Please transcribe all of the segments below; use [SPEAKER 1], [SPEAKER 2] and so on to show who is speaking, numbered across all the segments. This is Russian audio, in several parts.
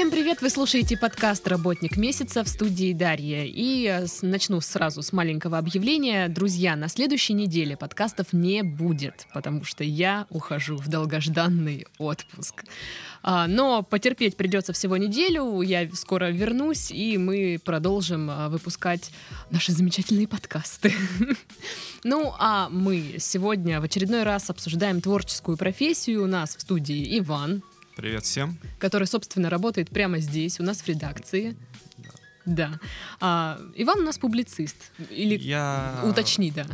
[SPEAKER 1] Всем привет! Вы слушаете подкаст «Работник месяца» в студии Дарья. И э, начну сразу с маленького объявления. Друзья, на следующей неделе подкастов не будет, потому что я ухожу в долгожданный отпуск. А, но потерпеть придется всего неделю. Я скоро вернусь, и мы продолжим а, выпускать наши замечательные подкасты. Ну, а мы сегодня в очередной раз обсуждаем творческую профессию. У нас в студии Иван.
[SPEAKER 2] Привет всем.
[SPEAKER 1] Который, собственно, работает прямо здесь, у нас в редакции. Да. А, Иван у нас публицист. Или
[SPEAKER 2] я...
[SPEAKER 1] уточни, да.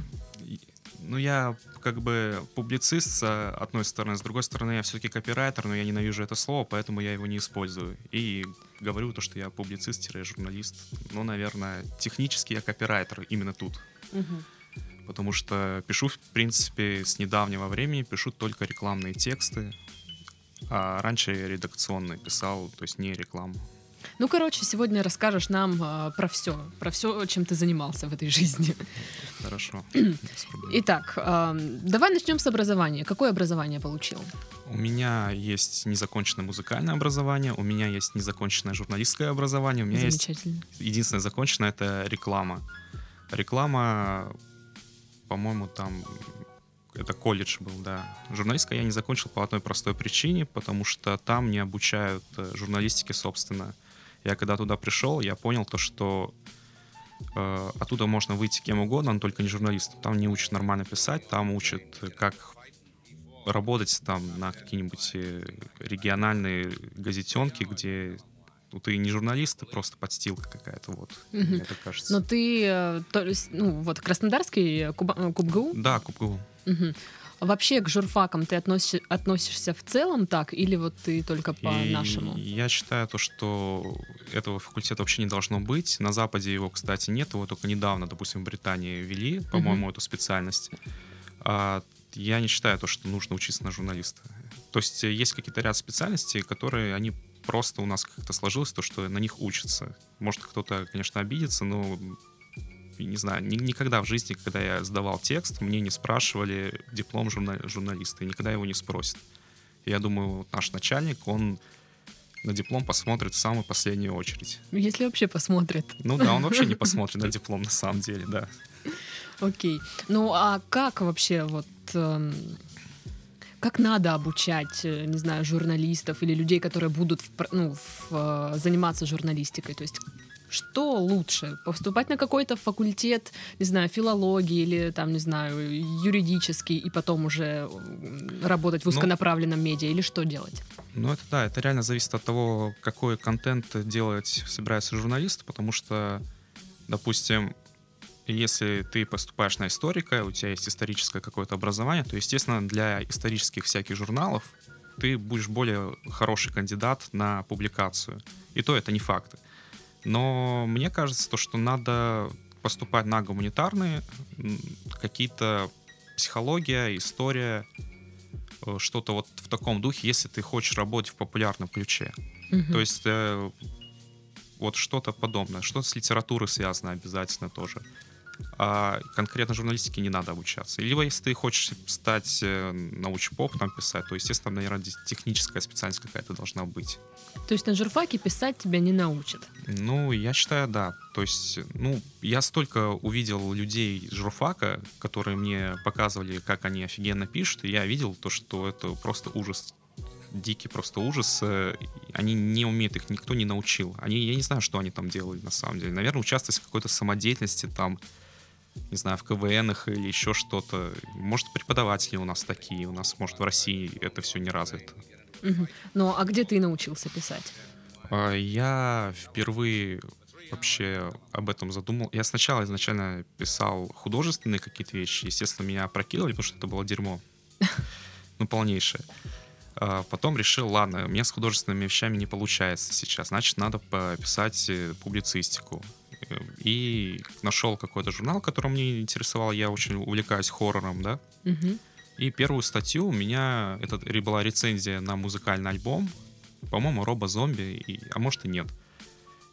[SPEAKER 2] Ну, я как бы публицист с одной стороны, с другой стороны, я все-таки копирайтер, но я ненавижу это слово, поэтому я его не использую. И говорю то, что я публицист-журналист. Ну, наверное, технически я копирайтер именно тут.
[SPEAKER 1] Угу.
[SPEAKER 2] Потому что пишу, в принципе, с недавнего времени, пишу только рекламные тексты. А раньше я редакционный писал, то есть не рекламу.
[SPEAKER 1] Ну, короче, сегодня расскажешь нам э, про все, про все, чем ты занимался в этой жизни.
[SPEAKER 2] Хорошо.
[SPEAKER 1] Итак, э, давай начнем с образования. Какое образование получил?
[SPEAKER 2] У меня есть незаконченное музыкальное образование, у меня есть незаконченное журналистское образование, у меня есть единственное законченное это реклама. Реклама, по-моему, там это колледж был, да. Журналистика я не закончил по одной простой причине, потому что там не обучают э, журналистике, собственно. Я когда туда пришел, я понял то, что э, оттуда можно выйти кем угодно, но только не журналистом. Там не учат нормально писать, там учат, как работать там на какие-нибудь э, региональные газетенки, где ну, ты не журналист, ты просто подстилка какая-то, вот, угу. мне так кажется.
[SPEAKER 1] Но ты, э, то есть, ну, вот, Краснодарский Куб, КубГУ?
[SPEAKER 2] Да, КубГУ.
[SPEAKER 1] Угу. Вообще к журфакам ты относишь, относишься в целом так, или вот ты только по и нашему?
[SPEAKER 2] Я считаю то, что этого факультета вообще не должно быть. На Западе его, кстати, нет, его только недавно, допустим, в Британии ввели, по-моему, uh эту специальность. А, я не считаю то, что нужно учиться на журналиста. То есть есть какие-то ряд специальностей, которые они просто у нас как-то сложилось, то, что на них учатся. Может, кто-то, конечно, обидится, но не знаю, ни, никогда в жизни, когда я сдавал текст, мне не спрашивали диплом журнал, журналиста, и никогда его не спросят. Я думаю, наш начальник, он на диплом посмотрит в самую последнюю очередь.
[SPEAKER 1] Если вообще посмотрит.
[SPEAKER 2] Ну да, он вообще не посмотрит на диплом на самом деле, да.
[SPEAKER 1] Окей. Ну а как вообще вот... Как надо обучать, э, не знаю, журналистов или людей, которые будут в, ну, в, э, заниматься журналистикой? То есть что лучше? Поступать на какой-то факультет, не знаю, филологии или там, не знаю, юридический, и потом уже работать в ну, узконаправленном ну, медиа, или что делать?
[SPEAKER 2] Ну, это да, это реально зависит от того, какой контент делать собирается журналист, потому что, допустим, если ты поступаешь на историка, у тебя есть историческое какое-то образование, то, естественно, для исторических всяких журналов ты будешь более хороший кандидат на публикацию. И то это не факты. Но мне кажется, то, что надо поступать на гуманитарные, какие-то психология, история, э, что-то вот в таком духе, если ты хочешь работать в популярном ключе. Угу. То есть э, вот что-то подобное, что-то с литературой связано обязательно тоже а конкретно журналистике не надо обучаться. Либо если ты хочешь стать э, научпоп, там писать, то, естественно, наверное, техническая специальность какая-то должна быть.
[SPEAKER 1] То есть на журфаке писать тебя не научат?
[SPEAKER 2] Ну, я считаю, да. То есть, ну, я столько увидел людей журфака, которые мне показывали, как они офигенно пишут, и я видел то, что это просто ужас дикий просто ужас. Э, они не умеют, их никто не научил. Они, я не знаю, что они там делали на самом деле. Наверное, участвовать в какой-то самодеятельности там, не знаю, в КВНах или еще что-то. Может, преподаватели у нас такие, у нас, может, в России это все не развито.
[SPEAKER 1] Угу. Ну, а где ты научился писать?
[SPEAKER 2] А, я впервые вообще об этом задумал. Я сначала изначально писал художественные какие-то вещи. Естественно, меня опрокинули, потому что это было дерьмо. Ну, полнейшее. А потом решил, ладно, у меня с художественными вещами не получается сейчас, значит, надо пописать э, публицистику и нашел какой-то журнал, который мне интересовал. Я очень увлекаюсь хоррором, да.
[SPEAKER 1] Угу.
[SPEAKER 2] И первую статью у меня это была рецензия на музыкальный альбом, по-моему, Робо Зомби, и, а может и нет.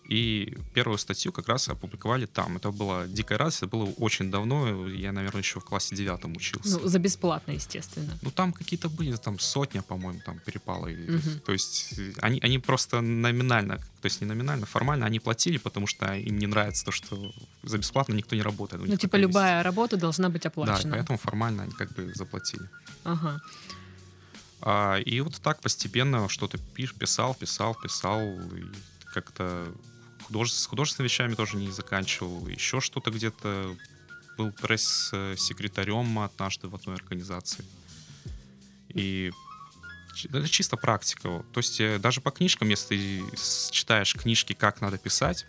[SPEAKER 2] И первую статью как раз опубликовали там. Это было дикая радость, это было очень давно. Я, наверное, еще в классе девятом учился.
[SPEAKER 1] Ну, за бесплатно, естественно.
[SPEAKER 2] Ну, там какие-то были, там сотня, по-моему, там перепало.
[SPEAKER 1] Мгм.
[SPEAKER 2] То есть э, они, они просто номинально, то есть не номинально, формально они платили, потому что им не нравится то, что за бесплатно никто не работает.
[SPEAKER 1] Ну, типа,
[SPEAKER 2] такая есть.
[SPEAKER 1] любая работа должна быть
[SPEAKER 2] Да,
[SPEAKER 1] оплачена.
[SPEAKER 2] поэтому формально они как бы заплатили.
[SPEAKER 1] Ага.
[SPEAKER 2] А, и вот так постепенно что-то писал, писал, писал. Как-то художе- с художественными вещами тоже не заканчивал. Еще что-то где-то был пресс-секретарем однажды в одной организации. И это чисто практика. То есть э, даже по книжкам, если ты читаешь книжки, как надо писать,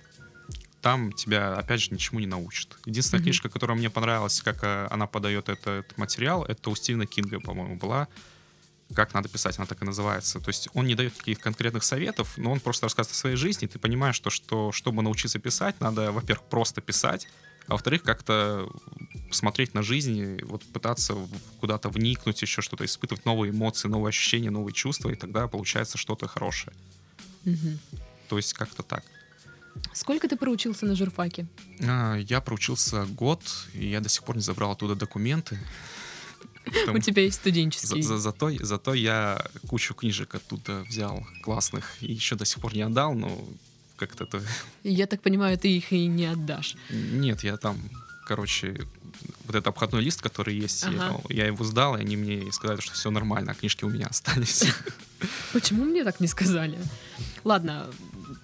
[SPEAKER 2] там тебя, опять же, ничему не научат. Единственная
[SPEAKER 1] Мгм.
[SPEAKER 2] книжка, которая мне понравилась, как э, она подает этот материал, это у Стивена Кинга, по-моему, была как надо писать, она так и называется. То есть он не дает каких-то конкретных советов, но он просто рассказывает о своей жизни. Ты понимаешь, что, что чтобы научиться писать, надо, во-первых, просто писать, а во-вторых, как-то смотреть на жизнь, и вот пытаться куда-то вникнуть, еще что-то испытывать, новые эмоции, новые ощущения, новые чувства, и тогда получается что-то хорошее.
[SPEAKER 1] Мгм.
[SPEAKER 2] То есть как-то так.
[SPEAKER 1] Сколько ты проучился на журфаке?
[SPEAKER 2] А, Я проучился год, и я до сих пор не забрал оттуда документы.
[SPEAKER 1] У тебя есть
[SPEAKER 2] За-
[SPEAKER 1] студенческий.
[SPEAKER 2] за- зато, зато я кучу книжек оттуда взял классных и еще до сих пор не отдал, но как-то это...
[SPEAKER 1] Я так понимаю, ты их и не отдашь.
[SPEAKER 2] Нет, я там, короче, вот этот обходной лист, который есть, я-
[SPEAKER 1] Ага.
[SPEAKER 2] я, его сдал, и они мне сказали, что все нормально, а книжки у меня остались.
[SPEAKER 1] Почему мне так не сказали? Ладно,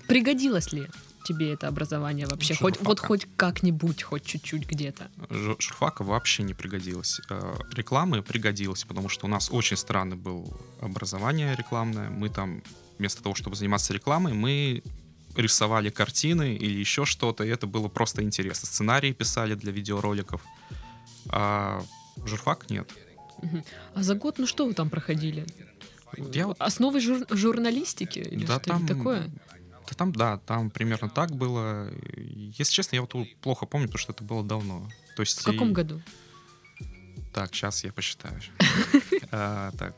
[SPEAKER 1] пригодилось ли тебе это образование вообще? Хоть, вот хоть как-нибудь, хоть чуть-чуть где-то.
[SPEAKER 2] Журфака вообще не пригодилось. Э, Рекламы пригодилось, потому что у нас очень странный был образование рекламное. Мы там вместо того, чтобы заниматься рекламой, мы рисовали картины или еще что-то, и это было просто интересно. Сценарии писали для видеороликов. А журфак нет.
[SPEAKER 1] А за год, ну что вы там проходили?
[SPEAKER 2] Я вот-
[SPEAKER 1] Основы жур- журналистики или
[SPEAKER 2] да,
[SPEAKER 1] что-нибудь такое?
[SPEAKER 2] Там, да, там примерно так было. Если честно, я вот плохо помню, потому что это было давно. То есть
[SPEAKER 1] В каком
[SPEAKER 2] и-
[SPEAKER 1] году?
[SPEAKER 2] Так, сейчас я посчитаю. А, Так.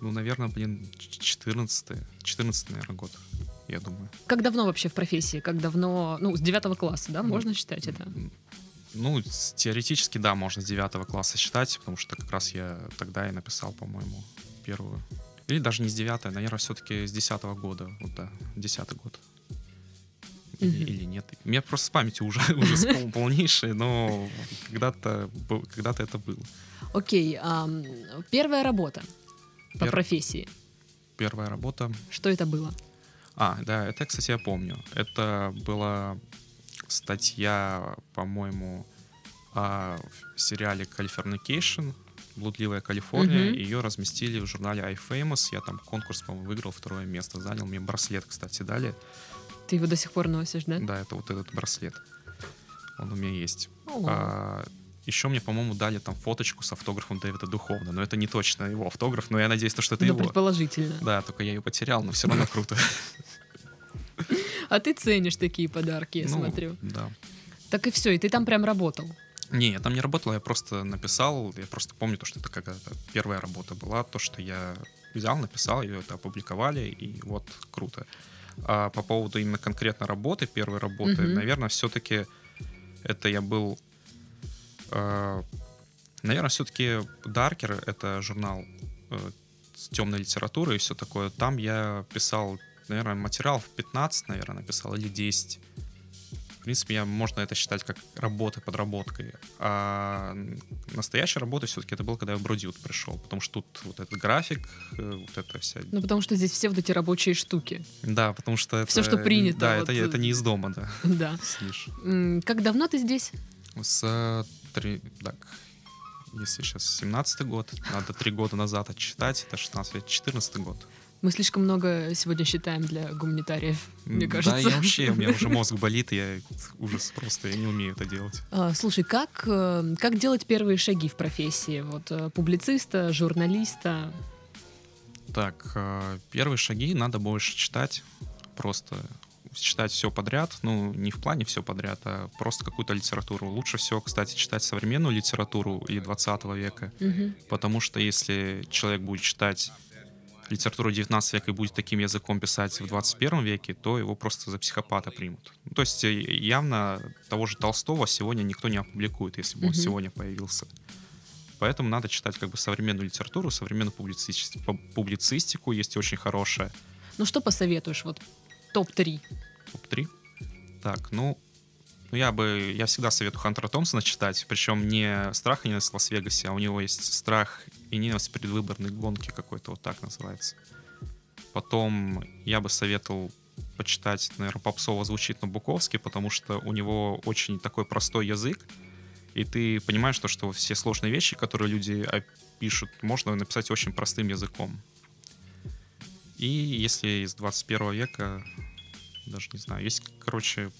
[SPEAKER 2] Ну, наверное, блин, 14 14 наверное, год, я думаю.
[SPEAKER 1] Как давно вообще в профессии? Как давно? Ну, с девятого класса, да? Можно считать это?
[SPEAKER 2] Ну, теоретически, да, можно с 9 класса считать, потому что как раз я тогда и написал, по-моему, первую. Или даже не с 9, наверное, все-таки с 10 года. Вот да, 10 год. Или, или нет. У меня просто с памятью уже, ужас пол- полнейший, но когда-то когда-то это было.
[SPEAKER 1] Окей, ам, первая работа по
[SPEAKER 2] Пер-
[SPEAKER 1] профессии.
[SPEAKER 2] Первая работа
[SPEAKER 1] Что это было?
[SPEAKER 2] А, да, это, кстати, я помню. Это была статья, по-моему, о сериале Californication, «Блудливая Калифорния».
[SPEAKER 1] Мгм.
[SPEAKER 2] Ее разместили в журнале iFamous. Я там конкурс, по-моему, выиграл, второе место занял. Мне браслет, кстати, дали.
[SPEAKER 1] Ты его до сих пор носишь, да?
[SPEAKER 2] Да, это вот этот браслет. Он у меня есть.
[SPEAKER 1] О,
[SPEAKER 2] А, еще мне, по-моему, дали там фоточку с автографом Дэвида Духовна. Но это не точно его автограф, но я надеюсь, то, что это
[SPEAKER 1] ну,
[SPEAKER 2] его.
[SPEAKER 1] предположительно.
[SPEAKER 2] Да, только я ее потерял, но все равно круто.
[SPEAKER 1] А ты ценишь такие подарки, я
[SPEAKER 2] Ну,
[SPEAKER 1] смотрю.
[SPEAKER 2] Да.
[SPEAKER 1] Так и все, и ты там прям работал.
[SPEAKER 2] Не, я там не работал, я просто написал, я просто помню то, что это какая-то первая работа была, то, что я взял, написал, ее это опубликовали, и вот круто. А по поводу именно конкретно работы, первой работы,
[SPEAKER 1] Мгм.
[SPEAKER 2] наверное, все-таки это я был, наверное, все-таки Даркер, это журнал э, с темной литературой и все такое, там я писал, наверное, материал в 15, наверное, написал, или 10. В принципе, я, можно это считать как работа, подработкой. А настоящая работа все-таки это было, когда я в Бродют пришел. Потому что тут вот этот график, э, вот это вся...
[SPEAKER 1] Ну, потому что здесь все вот эти рабочие штуки.
[SPEAKER 2] Да, потому что это...
[SPEAKER 1] Всё, что принято,
[SPEAKER 2] Да,
[SPEAKER 1] вот,
[SPEAKER 2] это,
[SPEAKER 1] э,
[SPEAKER 2] это не из дома, да.
[SPEAKER 1] Да.
[SPEAKER 2] Слышь.
[SPEAKER 1] Как давно ты здесь?
[SPEAKER 2] С э, три... Так, если сейчас 17 год, надо три года назад отчитать, это 16 лет, 14 год.
[SPEAKER 1] Мы слишком много сегодня считаем для гуманитариев, мне
[SPEAKER 2] Да,
[SPEAKER 1] кажется.
[SPEAKER 2] я вообще, у меня уже мозг болит, я ужас просто, я не умею это делать.
[SPEAKER 1] А, Слушай, как, э, как делать первые шаги в профессии? Вот э, публициста, журналиста.
[SPEAKER 2] Так, э, первые шаги надо больше читать, просто читать все подряд, ну, не в плане все подряд, а просто какую-то литературу. Лучше всего, кстати, читать современную литературу и 20 века,
[SPEAKER 1] Мгм.
[SPEAKER 2] потому что если человек будет читать литература 19 века и будет таким языком писать в 21 веке, то его просто за психопата примут. Ну, то есть э, явно того же Толстого сегодня никто не опубликует, если бы он
[SPEAKER 1] Мгм.
[SPEAKER 2] сегодня появился. Поэтому надо читать как бы современную литературу, современную публицистику. Публицистику есть очень хорошая.
[SPEAKER 1] Ну что посоветуешь? Вот топ-3.
[SPEAKER 2] Топ-3. Так, ну, ну, я бы, я всегда советую Хантера Томпсона читать, причем не «Страх и ненависть в Лас-Вегасе», а у него есть «Страх и ненависть предвыборной гонки» какой-то, вот так называется. Потом я бы советовал почитать, наверное, попсово звучит Набуковский, потому что у него очень такой простой язык, и ты понимаешь, то, что все сложные вещи, которые люди пишут, можно написать очень простым языком. И если из 21 века, даже не знаю, есть, короче,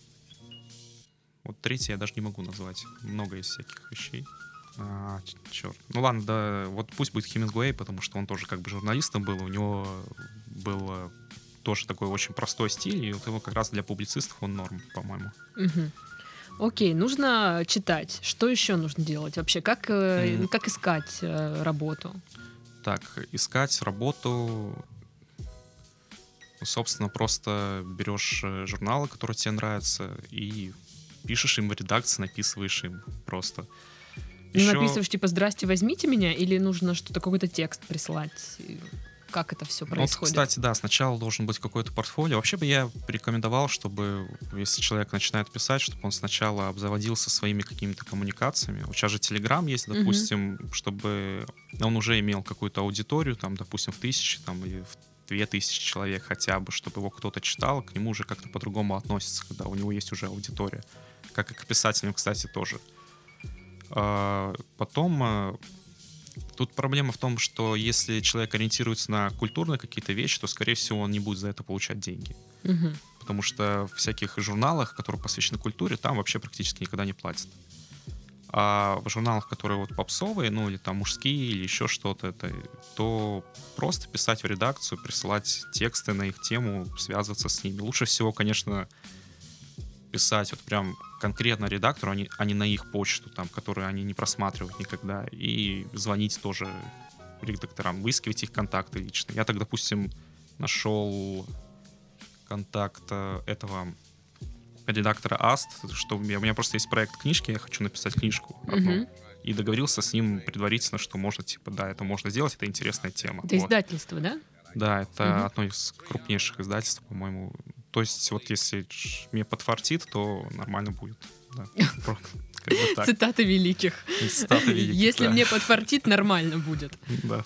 [SPEAKER 2] вот третий я даже не могу назвать. Много есть всяких вещей. А, черт. Ну ладно, да, вот пусть будет Хемингуэй, потому что он тоже как бы журналистом был, у него был э, тоже такой очень простой стиль, и вот его как раз для публицистов он норм, по-моему.
[SPEAKER 1] Мгм. Окей, нужно читать. Что еще нужно делать вообще? Как,
[SPEAKER 2] Мгм.
[SPEAKER 1] как искать э, работу?
[SPEAKER 2] Так, искать работу, собственно, просто берешь э, журналы, которые тебе нравятся, и пишешь им в редакции, написываешь им просто.
[SPEAKER 1] Ну,
[SPEAKER 2] Ещё-
[SPEAKER 1] написываешь типа «Здрасте, возьмите меня» или нужно что-то, какой-то текст прислать? И Как это все
[SPEAKER 2] Ну, Вот,
[SPEAKER 1] происходит?
[SPEAKER 2] кстати, да, сначала должен быть какое-то портфолио. Вообще бы я порекомендовал, чтобы, если человек начинает писать, чтобы он сначала обзаводился своими какими-то коммуникациями. Вот сейчас же Телеграм есть, допустим, чтобы он уже имел какую-то аудиторию, там, допустим, в тысячи там, или в две тысячи человек хотя бы, чтобы его кто-то читал, к нему уже как-то по-другому относится, когда у него есть уже аудитория. Как и к писателям, кстати, тоже. А, Потом э, Тут проблема в том, что если человек ориентируется на культурные какие-то вещи, то, скорее всего, он не будет за это получать деньги.
[SPEAKER 1] Мгм.
[SPEAKER 2] Потому что в всяких журналах, которые посвящены культуре, там вообще практически никогда не платят. А в журналах, которые вот попсовые, ну или там мужские, или еще что-то, это, то просто писать в редакцию, присылать тексты на их тему, связываться с ними. Лучше всего, конечно, писать вот прям конкретно редактору, а не, а не на их почту, там, которую они не просматривают никогда, и звонить тоже редакторам, выискивать их контакты лично. Я так, допустим, нашел контакт э, этого редактора Аст, что у меня, у меня просто есть проект книжки, я хочу написать книжку одну,
[SPEAKER 1] Мгм.
[SPEAKER 2] и договорился с ним предварительно, что можно, типа, да, это можно сделать, это интересная тема.
[SPEAKER 1] Это
[SPEAKER 2] Вот.
[SPEAKER 1] издательство, да?
[SPEAKER 2] Да, это
[SPEAKER 1] Мгм.
[SPEAKER 2] одно из крупнейших издательств, по-моему. То есть вот если мне подфартит, то нормально будет. Да. Как бы.
[SPEAKER 1] Цитаты великих.
[SPEAKER 2] Цитаты великих,
[SPEAKER 1] Если
[SPEAKER 2] да.
[SPEAKER 1] мне подфартит, нормально будет.
[SPEAKER 2] Да.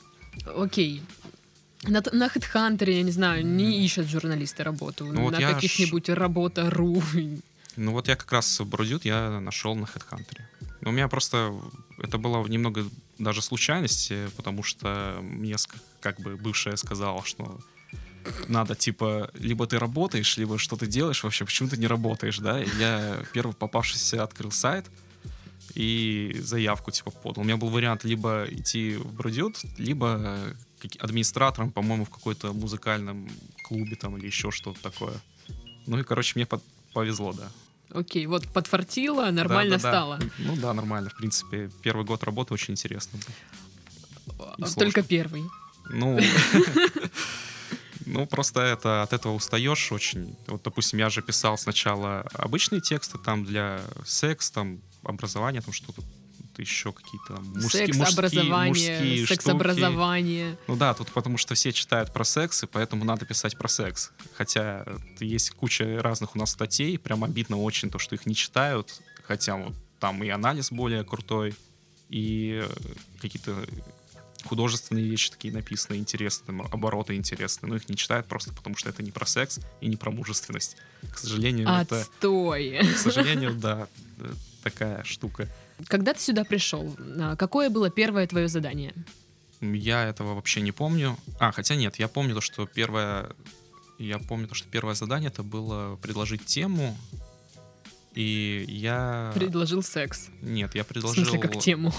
[SPEAKER 1] Окей. На, на HeadHunter, я не знаю, не ищут журналисты работу.
[SPEAKER 2] Ну вот
[SPEAKER 1] на каких-нибудь работа.ру.
[SPEAKER 2] Ну вот я как раз Брудют я нашел на HeadHunter. У меня просто это было немного даже случайности, потому что мне как бы бывшая сказала, что надо типа либо ты работаешь, либо что ты делаешь вообще, почему ты не работаешь, да? И я первый попавшийся открыл сайт и заявку типа подал. У меня был вариант либо идти в Брудют, либо как- администратором, по-моему, в какой-то музыкальном клубе там или еще что-то такое. Ну и, короче, мне под- повезло, да.
[SPEAKER 1] Окей, вот подфартило, нормально
[SPEAKER 2] Да-да-да.
[SPEAKER 1] стало.
[SPEAKER 2] Ну да, нормально. В принципе, первый год работы очень интересно.
[SPEAKER 1] Только первый.
[SPEAKER 2] Ну, ну просто это от этого устаешь очень. Вот, допустим, я же писал сначала обычные тексты там для секс, там образования, там что-то еще какие-то мужские,
[SPEAKER 1] Секс,
[SPEAKER 2] мужские,
[SPEAKER 1] образование,
[SPEAKER 2] мужские штуки.
[SPEAKER 1] секс-образование.
[SPEAKER 2] Ну да, тут потому что все читают про секс, и поэтому надо писать про секс. Хотя есть куча разных у нас статей, прям обидно очень то, что их не читают, хотя вот там и анализ более крутой, и какие-то художественные вещи такие написаны, интересные, там, обороты интересные, но их не читают просто потому, что это не про секс и не про мужественность. К сожалению, это...
[SPEAKER 1] Отстой.
[SPEAKER 2] К сожалению, да, э, такая штука.
[SPEAKER 1] Когда ты сюда пришел, а, какое было первое твое задание?
[SPEAKER 2] Я этого вообще не помню. А, хотя нет, я помню то, что первое... Я помню то, что первое задание это было предложить тему, и я...
[SPEAKER 1] Предложил секс.
[SPEAKER 2] Нет, я
[SPEAKER 1] В
[SPEAKER 2] предложил...
[SPEAKER 1] смысле, как тему.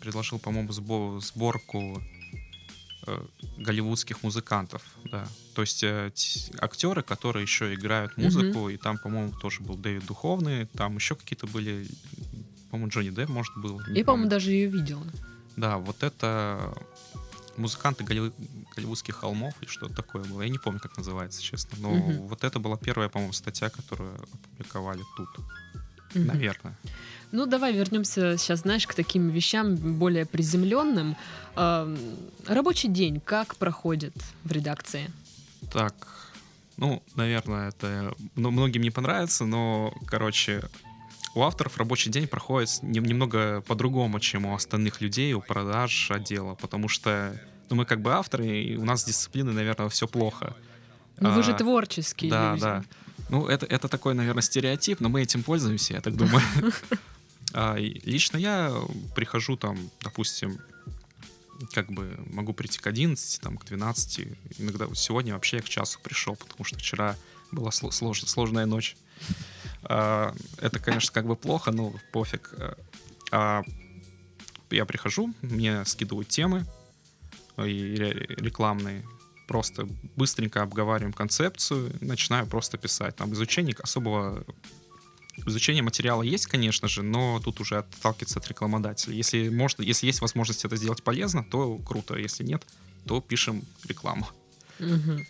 [SPEAKER 2] Предложил, по-моему, сбо- сборку э, голливудских музыкантов, да. То есть э, актеры, которые еще играют музыку, и там, по-моему, тоже был Дэвид Духовный, там еще какие-то были, по-моему, Джонни Депп, может, был.
[SPEAKER 1] Я, по-моему, даже ее видела.
[SPEAKER 2] Да, вот это музыканты голли- голливудских холмов и что-то такое было. Я не помню, как называется, честно. Но
[SPEAKER 1] Мгм.
[SPEAKER 2] вот это была первая, по-моему, статья, которую опубликовали тут.
[SPEAKER 1] Мгм.
[SPEAKER 2] Наверное.
[SPEAKER 1] Ну, давай вернемся сейчас, знаешь, к таким вещам более приземленным. Рабочий день как проходит в редакции?
[SPEAKER 2] Так, ну, наверное, это ну, многим не понравится, но, короче, у авторов рабочий день проходит нем- немного по-другому, чем у остальных людей, у продаж отдела, потому что ну, мы как бы авторы, и у нас с дисциплиной, наверное, все плохо.
[SPEAKER 1] Ну, вы же
[SPEAKER 2] А,
[SPEAKER 1] творческие
[SPEAKER 2] Да,
[SPEAKER 1] люди.
[SPEAKER 2] да. Ну, это, это такой, наверное, стереотип, но мы этим пользуемся, я так думаю. А, Лично я прихожу там, допустим, как бы могу прийти к 11, там, к 12. Иногда вот сегодня вообще я к часу пришел, потому что вчера была сло- слож- сложная ночь. А, Это, конечно, как бы плохо, но пофиг. А, Я прихожу, мне скидывают темы и ре- рекламные. Просто быстренько обговариваем концепцию, начинаю просто писать. Там изучение особого Изучение материала есть, конечно же, но тут уже отталкиваться от рекламодателя. Если, можно, если есть возможность это сделать полезно, то круто. Если нет, то пишем рекламу.
[SPEAKER 1] Мгм.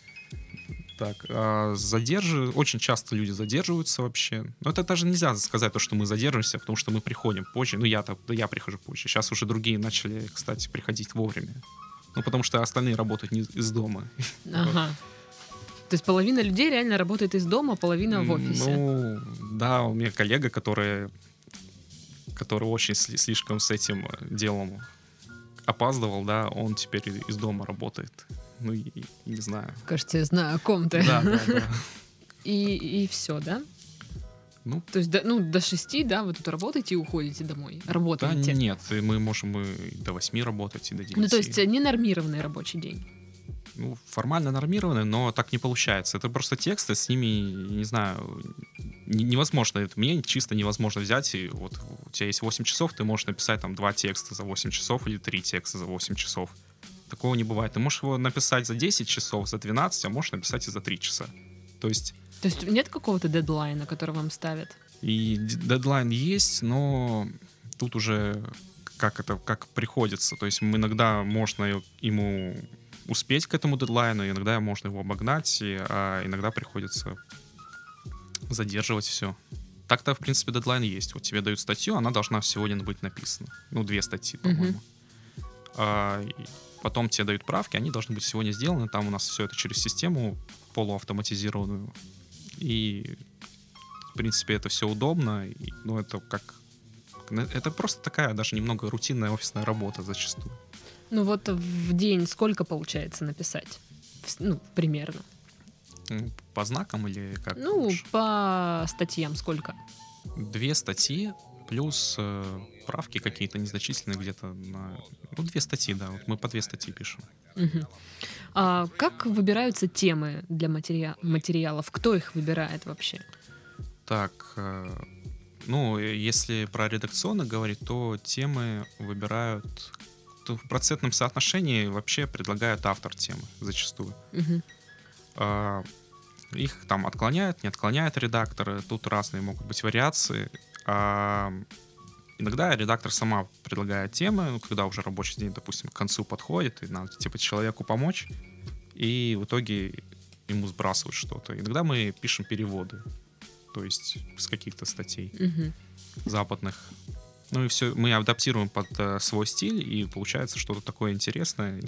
[SPEAKER 2] Так, а задержи... очень часто люди задерживаются вообще. Но это даже нельзя сказать, то, что мы задерживаемся, потому что мы приходим позже. Ну, я-то, я прихожу позже. Сейчас уже другие начали, кстати, приходить вовремя. Ну, потому что остальные работают не из дома.
[SPEAKER 1] Ага. То есть половина людей реально работает из дома, половина в офисе.
[SPEAKER 2] Ну, да, у меня коллега, который, который очень сли- слишком с этим э, делом опаздывал, да, он теперь из дома работает. Ну, и, и не знаю.
[SPEAKER 1] Кажется, я знаю, о ком ты.
[SPEAKER 2] Да, да, да.
[SPEAKER 1] И, и все, да?
[SPEAKER 2] Ну,
[SPEAKER 1] То есть, до, ну, до шести, да, вы тут работаете и уходите домой.
[SPEAKER 2] да
[SPEAKER 1] Работаете.
[SPEAKER 2] нет, и мы можем и до 8 работать, и до 9.
[SPEAKER 1] Ну, то есть, э, ненормированный рабочий день.
[SPEAKER 2] ну, формально нормированы, но так не получается. Это просто тексты, с ними, не знаю, не- невозможно. Это мне чисто невозможно взять, и вот у тебя есть 8 часов, ты можешь написать там два текста за 8 часов или три текста за 8 часов. Такого не бывает. Ты можешь его написать за 10 часов, за 12, а можешь написать и за 3 часа. То есть
[SPEAKER 1] То есть нет какого-то дедлайна, который вам ставят?
[SPEAKER 2] и дедлайн есть, но тут уже как это, как приходится. То есть иногда можно ему успеть к этому дедлайну, иногда можно его обогнать, и- а иногда приходится задерживать все. Так-то, в принципе, дедлайн есть. Вот тебе дают статью, она должна сегодня быть написана. Ну, две статьи, по-моему. А, и потом тебе дают правки, они должны быть сегодня сделаны. Там у нас все это через систему полуавтоматизированную. И, в принципе, это все удобно. И, ну, это как... Это просто такая даже немного рутинная офисная работа зачастую.
[SPEAKER 1] Ну, вот в день сколько получается написать? Ну, примерно.
[SPEAKER 2] Ну, По знакам или как?
[SPEAKER 1] Ну,
[SPEAKER 2] лучше?
[SPEAKER 1] по статьям сколько?
[SPEAKER 2] Две статьи плюс э, правки какие-то незначительные где-то на... Ну, две статьи, да. Вот мы по две статьи пишем.
[SPEAKER 1] Мгм. А как выбираются темы для материа- материалов? Кто их выбирает вообще?
[SPEAKER 2] Так, э, ну, если про редакционно говорить, то темы выбирают... То в процентном соотношении вообще предлагает автор темы зачастую.
[SPEAKER 1] Мгм.
[SPEAKER 2] А, Их там отклоняют, не отклоняют редакторы. Тут разные могут быть вариации. Иногда редактор сама предлагает темы, ну, когда уже рабочий день, допустим, к концу подходит, и надо типа человеку помочь, и в итоге ему сбрасывают что-то. Иногда мы пишем переводы, то есть с каких-то статей
[SPEAKER 1] Мгм.
[SPEAKER 2] западных. Ну и все, мы адаптируем под э, свой стиль, и получается что-то такое интересное,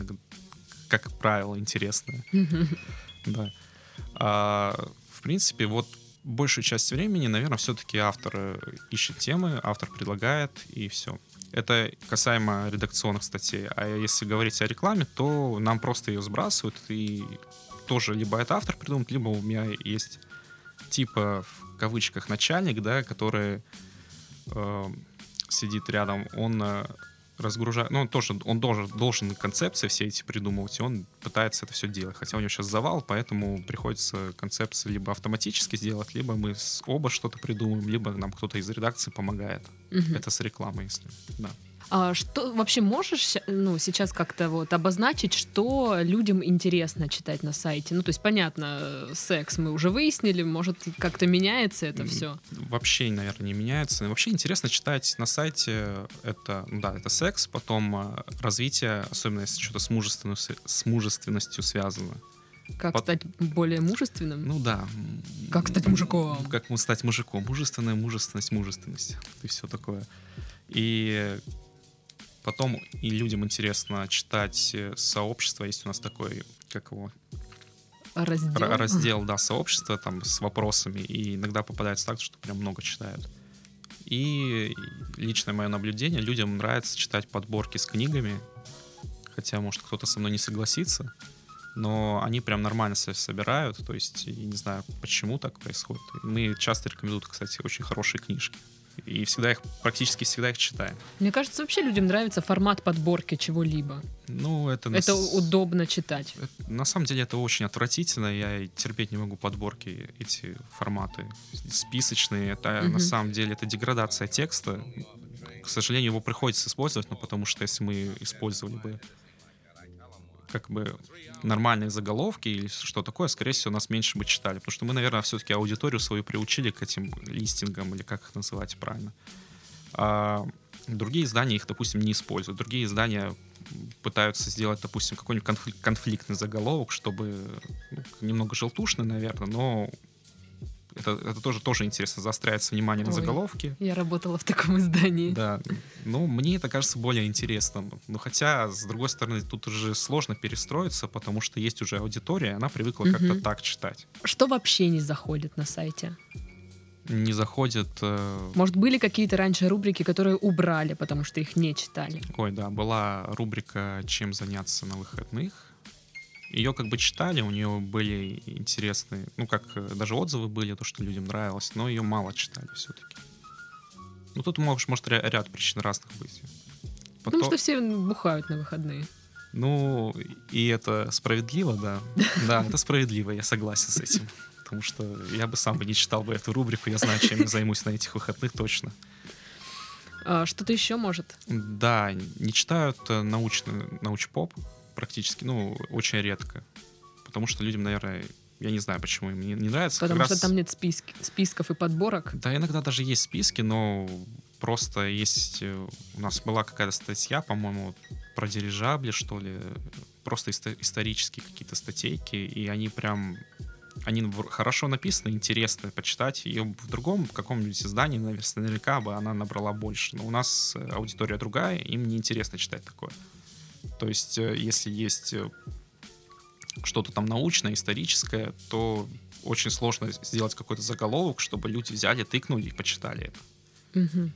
[SPEAKER 2] как правило, интересное. Да. А, в принципе, вот большую часть времени, наверное, все-таки автор э, ищет темы, автор предлагает, и все. Это касаемо редакционных статей. А если говорить о рекламе, то нам просто ее сбрасывают, и тоже либо это автор придумает, либо у меня есть типа в кавычках начальник, да, который э, сидит рядом, он э, разгружает, ну, он тоже, он должен, должен концепции все эти придумывать, и он пытается это все делать. Хотя у него сейчас завал, поэтому приходится концепции либо автоматически сделать, либо мы оба что-то придумаем, либо нам кто-то из редакции помогает.
[SPEAKER 1] Мгм.
[SPEAKER 2] Это с рекламой, если, да.
[SPEAKER 1] А что вообще можешь ну, сейчас как-то вот обозначить, что людям интересно читать на сайте? Ну, то есть, понятно, э, секс мы уже выяснили, может, как-то меняется это все.
[SPEAKER 2] Вообще, наверное, не меняется. Вообще интересно читать на сайте это, ну да, это секс, потом э, развитие, особенно если что-то с, мужественностью, с мужественностью связано.
[SPEAKER 1] Как
[SPEAKER 2] Пот-
[SPEAKER 1] стать более мужественным?
[SPEAKER 2] Ну да.
[SPEAKER 1] Как стать мужиком?
[SPEAKER 2] Как стать мужиком. Мужественная мужественность, мужественность. И все такое. И потом и людям интересно читать э, сообщество. Есть у нас такой, как его,
[SPEAKER 1] Раздел?
[SPEAKER 2] Р- раздел, да, сообщества там с вопросами, и иногда попадается так, что прям много читают. И личное мое наблюдение, людям нравится читать подборки с книгами, хотя, может, кто-то со мной не согласится, но они прям нормально себя собирают, то есть, я не знаю, почему так происходит. Мы часто рекомендуют, кстати, очень хорошие книжки. И всегда их, практически всегда их читаем.
[SPEAKER 1] Мне кажется, вообще людям нравится формат подборки чего-либо.
[SPEAKER 2] Ну, это... на
[SPEAKER 1] Это
[SPEAKER 2] с-
[SPEAKER 1] удобно читать.
[SPEAKER 2] На самом деле это очень отвратительно. Я терпеть не могу подборки, эти форматы списочные. Это
[SPEAKER 1] Мгм.
[SPEAKER 2] на самом деле это деградация текста. К сожалению, его приходится использовать, но потому что если мы использовали бы как бы нормальные заголовки или что такое, скорее всего, нас меньше бы читали. Потому что мы, наверное, все-таки аудиторию свою приучили к этим листингам, или как их называть правильно. А другие издания их, допустим, не используют. Другие издания пытаются сделать, допустим, какой-нибудь конфли- конфликтный заголовок, чтобы ну, немного желтушный, наверное, но это, это тоже, тоже интересно, заостряется внимание на
[SPEAKER 1] Ой.
[SPEAKER 2] заголовке.
[SPEAKER 1] Я работала в таком издании.
[SPEAKER 2] Да, ну, мне это кажется более интересным. Но хотя, с другой стороны, тут уже сложно перестроиться, потому что есть уже аудитория, она привыкла как-то
[SPEAKER 1] Мгм.
[SPEAKER 2] так читать.
[SPEAKER 1] Что вообще не заходит на сайте?
[SPEAKER 2] Не заходит... э,
[SPEAKER 1] Может, были какие-то раньше рубрики, которые убрали, потому что их не читали?
[SPEAKER 2] Ой, да, была рубрика «Чем заняться на выходных». Ее как бы читали, у нее были интересные, ну как э, даже отзывы были, то, что людям нравилось, но ее мало читали все-таки. Ну тут может, может ря- ряд причин разных быть.
[SPEAKER 1] Потому
[SPEAKER 2] Потом-
[SPEAKER 1] что все бухают на выходные.
[SPEAKER 2] Ну, и это справедливо, да. Да, это справедливо, я согласен с этим. Потому что я бы сам бы не читал бы эту рубрику, я знаю, чем я займусь на этих выходных точно.
[SPEAKER 1] А, что-то еще может?
[SPEAKER 2] Да, не читают э, научный научпоп практически, ну, очень редко. Потому что людям, наверное, я не знаю, почему им не, не нравится. Как
[SPEAKER 1] Потому что
[SPEAKER 2] раз-
[SPEAKER 1] там нет списки, списков и подборок.
[SPEAKER 2] Да, иногда даже есть списки, но просто есть... э, У нас была какая-то статья, по-моему, про дирижабли, что ли. Просто исто- исторические какие-то статейки, и они прям... Они в- хорошо написаны, интересно почитать. Ее в другом каком-нибудь издании, наверное, наверняка бы она набрала больше. Но у нас э, аудитория другая, им неинтересно читать такое. То есть, э, если есть э, что-то там научное, историческое, то очень сложно сделать какой-то заголовок, чтобы люди взяли, тыкнули и почитали это.
[SPEAKER 1] Мгм.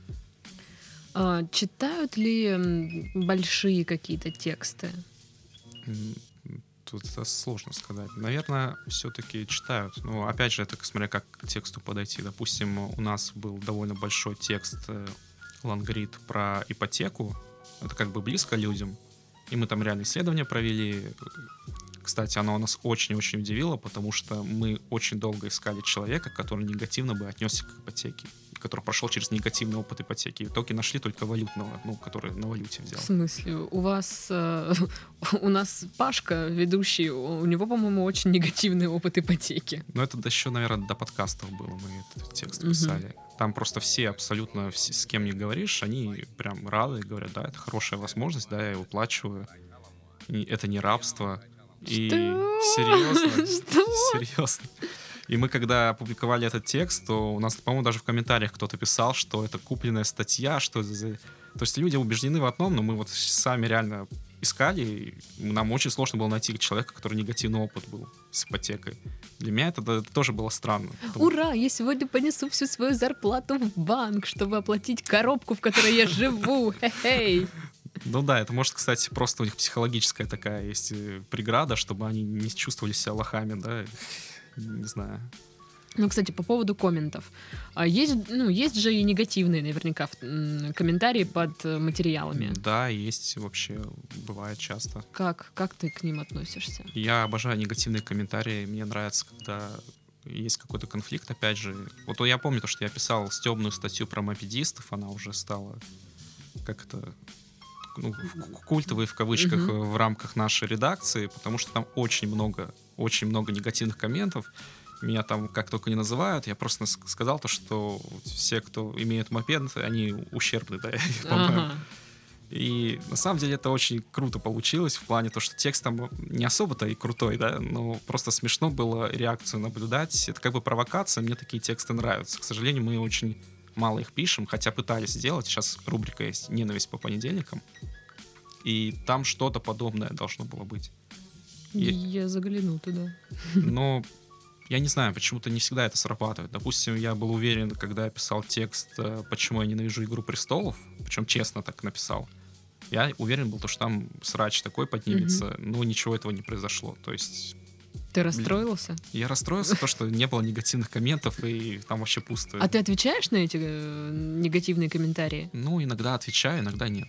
[SPEAKER 1] А, читают ли большие какие-то тексты?
[SPEAKER 2] Тут это сложно сказать. Наверное, все-таки читают. Но опять же, это смотря как к тексту подойти. Допустим, у нас был довольно большой текст э, Лангрид про ипотеку. Это как бы близко людям. И мы там реально исследования провели. Кстати, оно нас очень-очень удивило, потому что мы очень долго искали человека, который негативно бы отнесся к ипотеке, который прошел через негативный опыт ипотеки. И в итоге нашли только валютного, ну, который на валюте взял.
[SPEAKER 1] В смысле? У вас... э, у нас Пашка, ведущий, у него, по-моему, очень негативный опыт ипотеки.
[SPEAKER 2] Ну, это еще, наверное, до подкастов было, мы этот текст писали. Там просто все, абсолютно все, с кем не говоришь, они прям рады, говорят, да, это хорошая возможность, да, я выплачиваю. И это не рабство. И
[SPEAKER 1] Что?
[SPEAKER 2] серьезно,
[SPEAKER 1] Что?
[SPEAKER 2] серьезно. И мы, когда опубликовали этот текст, то у нас, по-моему, даже в комментариях кто-то писал, что это купленная статья, что это за... То есть люди убеждены в одном, но мы вот сами реально искали, нам очень сложно было найти человека, который негативный опыт был с ипотекой. Для меня это, это тоже было странно. потому-
[SPEAKER 1] Ура! Я сегодня понесу всю свою зарплату в банк, чтобы оплатить коробку, в которой я живу. Хе-хей!
[SPEAKER 2] Ну да, это может, кстати, просто у них психологическая такая есть э, преграда, чтобы они не чувствовали себя лохами, да, не знаю.
[SPEAKER 1] Ну, кстати, по поводу комментов. А Есть, ну, есть же и негативные, наверняка, комментарии под э, материалами.
[SPEAKER 2] Да, есть вообще, бывает часто.
[SPEAKER 1] Как, как ты к ним относишься?
[SPEAKER 2] Я обожаю негативные комментарии. Мне нравится, когда есть какой-то конфликт, опять же. Вот я помню то, что я писал стебную статью про мопедистов, она уже стала как это, ну, культовые в кавычках
[SPEAKER 1] Мгм.
[SPEAKER 2] в рамках нашей редакции, потому что там очень много, очень много негативных комментов. Меня там как только не называют, я просто сказал то, что все, кто имеет мопед, они ущербны, да, по-моему.
[SPEAKER 1] Ага.
[SPEAKER 2] И на самом деле это очень круто получилось в плане то, что текст там не особо-то и крутой, да, но просто смешно было реакцию наблюдать. Это как бы провокация, мне такие тексты нравятся. К сожалению, мы очень мало их пишем, хотя пытались сделать. Сейчас рубрика есть «Ненависть по понедельникам», и там что-то подобное должно было быть. И-
[SPEAKER 1] Я загляну туда.
[SPEAKER 2] Но я не знаю, почему-то не всегда это срабатывает. Допустим, я был уверен, когда я писал текст э, «Почему я ненавижу Игру престолов», причем честно так написал, я уверен был, то, что там срач такой поднимется, но ничего этого не произошло. То есть
[SPEAKER 1] Ты расстроился?
[SPEAKER 2] я расстроился, то, что не было негативных комментов, и там вообще пусто.
[SPEAKER 1] А ты отвечаешь на эти э, негативные комментарии?
[SPEAKER 2] Ну, иногда отвечаю, иногда нет.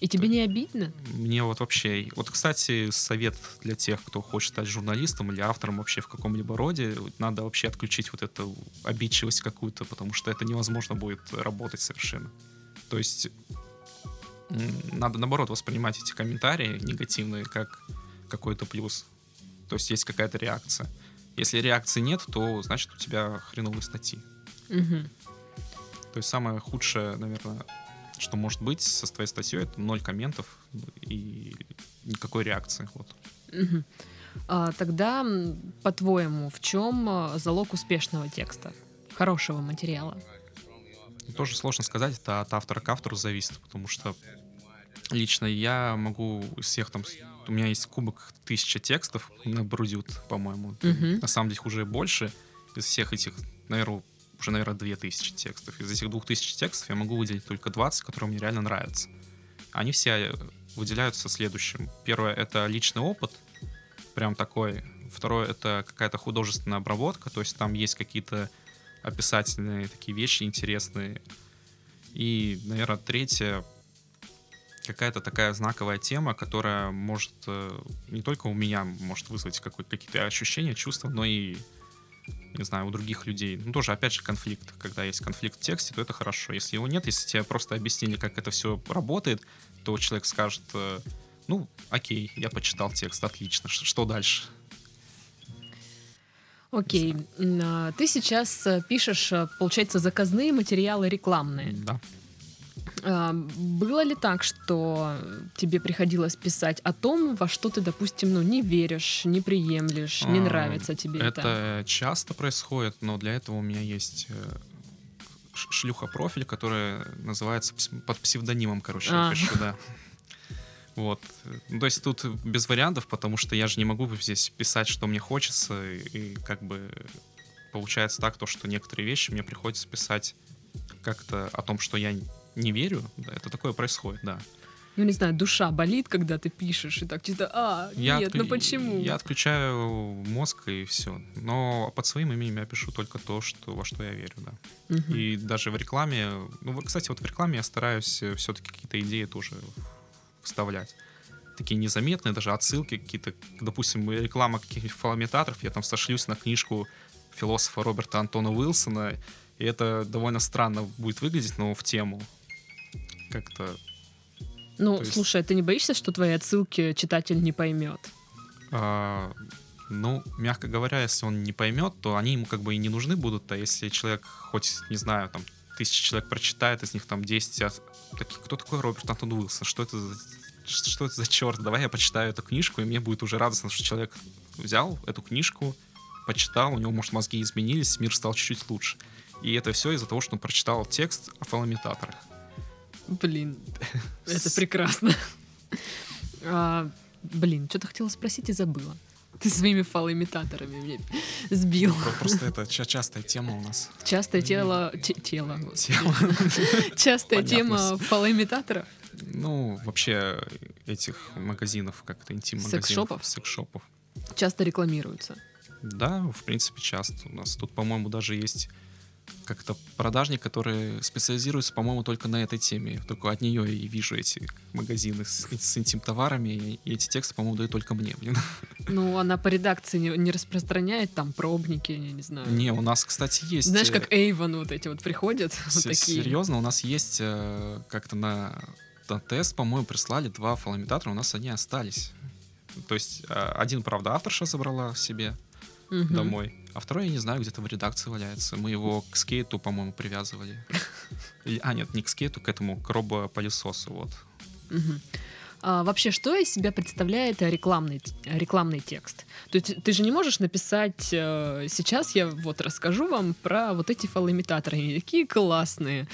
[SPEAKER 1] И тебе не обидно?
[SPEAKER 2] Мне вот вообще... Вот, кстати, совет для тех, кто хочет стать журналистом или автором вообще в каком-либо роде, надо вообще отключить вот эту обидчивость какую-то, потому что это невозможно будет работать совершенно. То есть надо, наоборот, воспринимать эти комментарии негативные как какой-то плюс. То есть есть какая-то реакция. Если реакции нет, то значит у тебя хреновые статьи.
[SPEAKER 1] Мгм.
[SPEAKER 2] То есть самое худшее, наверное, что может быть со твоей статьей, это ноль комментов и никакой реакции. Вот.
[SPEAKER 1] Мгм. А, тогда, по-твоему, в чем э, залог успешного текста? Хорошего материала?
[SPEAKER 2] Тоже сложно сказать, это от автора к автору зависит, потому что лично я могу из всех там... У меня есть кубок тысяча текстов на Брудют, по-моему.
[SPEAKER 1] Мгм.
[SPEAKER 2] На самом деле их уже больше. Из всех этих, наверное, уже, наверное, две тысячи текстов. Из этих двух тысяч текстов я могу выделить только 20, которые мне реально нравятся. Они все выделяются следующим. Первое — это личный опыт, прям такой. Второе — это какая-то художественная обработка, то есть там есть какие-то описательные такие вещи интересные. И, наверное, третье какая-то такая знаковая тема, которая может э, не только у меня может вызвать какие-то ощущения, чувства, но и не знаю, у других людей. Ну, тоже, опять же, конфликт. Когда есть конфликт в тексте, то это хорошо. Если его нет, если тебе просто объяснили, как это все работает, то человек скажет, э, ну, окей, я почитал текст, отлично, что дальше?
[SPEAKER 1] Окей. А, Ты сейчас э, пишешь, э, получается, заказные материалы рекламные.
[SPEAKER 2] Да.
[SPEAKER 1] А, Было ли так, что тебе приходилось писать о том, во что ты, допустим, ну, не веришь, не приемлешь, не нравится тебе это?
[SPEAKER 2] Это часто происходит, но для этого у меня есть э, ш- шлюха-профиль, который называется под псевдонимом, короче, я
[SPEAKER 1] А.
[SPEAKER 2] пишу, да. Вот. То есть тут без вариантов, потому что я же не могу здесь писать, что мне хочется, и, и как бы получается так, то, что некоторые вещи мне приходится писать как-то о том, что я не верю. Да, это такое происходит, да.
[SPEAKER 1] Ну, не знаю, душа болит, когда ты пишешь, и так чисто, а,
[SPEAKER 2] Я
[SPEAKER 1] нет,
[SPEAKER 2] отклю-
[SPEAKER 1] ну почему?
[SPEAKER 2] Я отключаю мозг и все. Но под своим именем я пишу только то, что, во что я верю, да.
[SPEAKER 1] Мгм.
[SPEAKER 2] И даже в рекламе, ну, кстати, вот в рекламе я стараюсь все-таки какие-то идеи тоже вставлять. Такие незаметные даже отсылки какие-то, допустим, реклама каких-нибудь фалометаторов, я там сошлюсь на книжку философа Роберта Антона Уилсона, и это довольно странно будет выглядеть, но в тему. Как-то
[SPEAKER 1] Ну,
[SPEAKER 2] есть-
[SPEAKER 1] слушай, ты не боишься, что твои отсылки читатель не поймет?
[SPEAKER 2] А, ну, мягко говоря, если он не поймет, то они ему как бы и не нужны будут. А если человек хоть, не знаю, там, тысяча человек прочитает, из них там 10, а, такие, кто такой Роберт Антон Уилсон? Что это за что это за черт? Давай я почитаю эту книжку, и мне будет уже радостно, что человек взял эту книжку, почитал, у него, может, мозги изменились, мир стал чуть-чуть лучше. И это все из-за того, что он прочитал текст о фалоимитаторах.
[SPEAKER 1] Блин, это прекрасно. А, блин, что-то хотела спросить и забыла. Ты своими фалоимитаторами меня сбил.
[SPEAKER 2] Про- Просто это ча- частая тема у нас.
[SPEAKER 1] Частое тело... те- тело.
[SPEAKER 2] Тема.
[SPEAKER 1] Частая тема фалоимитаторов.
[SPEAKER 2] Ну, вообще этих магазинов, как-то интим-магазинов.
[SPEAKER 1] Секс-шопов?
[SPEAKER 2] Секс-шопов.
[SPEAKER 1] Часто рекламируются.
[SPEAKER 2] Да, в принципе, часто у нас. Тут, по-моему, даже есть как-то продажник, который специализируется, по-моему, только на этой теме. Только от нее и вижу эти магазины с, с интим-товарами, и эти тексты, по-моему, дают только мне, блин.
[SPEAKER 1] Ну, она по редакции не, не распространяет там пробники, я не знаю.
[SPEAKER 2] Не, у нас, кстати, есть...
[SPEAKER 1] Знаешь,
[SPEAKER 2] э,
[SPEAKER 1] как Avon вот эти вот приходят, вот
[SPEAKER 2] Се-
[SPEAKER 1] такие.
[SPEAKER 2] Серьезно, у нас есть э, как-то на, на тест, по-моему, прислали два фалоимитатора, у нас они остались. То есть э, один, правда, авторша забрала себе
[SPEAKER 1] Мгм.
[SPEAKER 2] домой, а второй, я не знаю, где-то в редакции валяется. Мы его к скейту, по-моему, привязывали. А, нет, не к скейту, к этому, к робопылесосу, вот.
[SPEAKER 1] А вообще, что из себя представляет рекламный, рекламный текст? То есть ты же не можешь написать э, сейчас я вот расскажу вам про вот эти фалоимитаторы, они такие классные.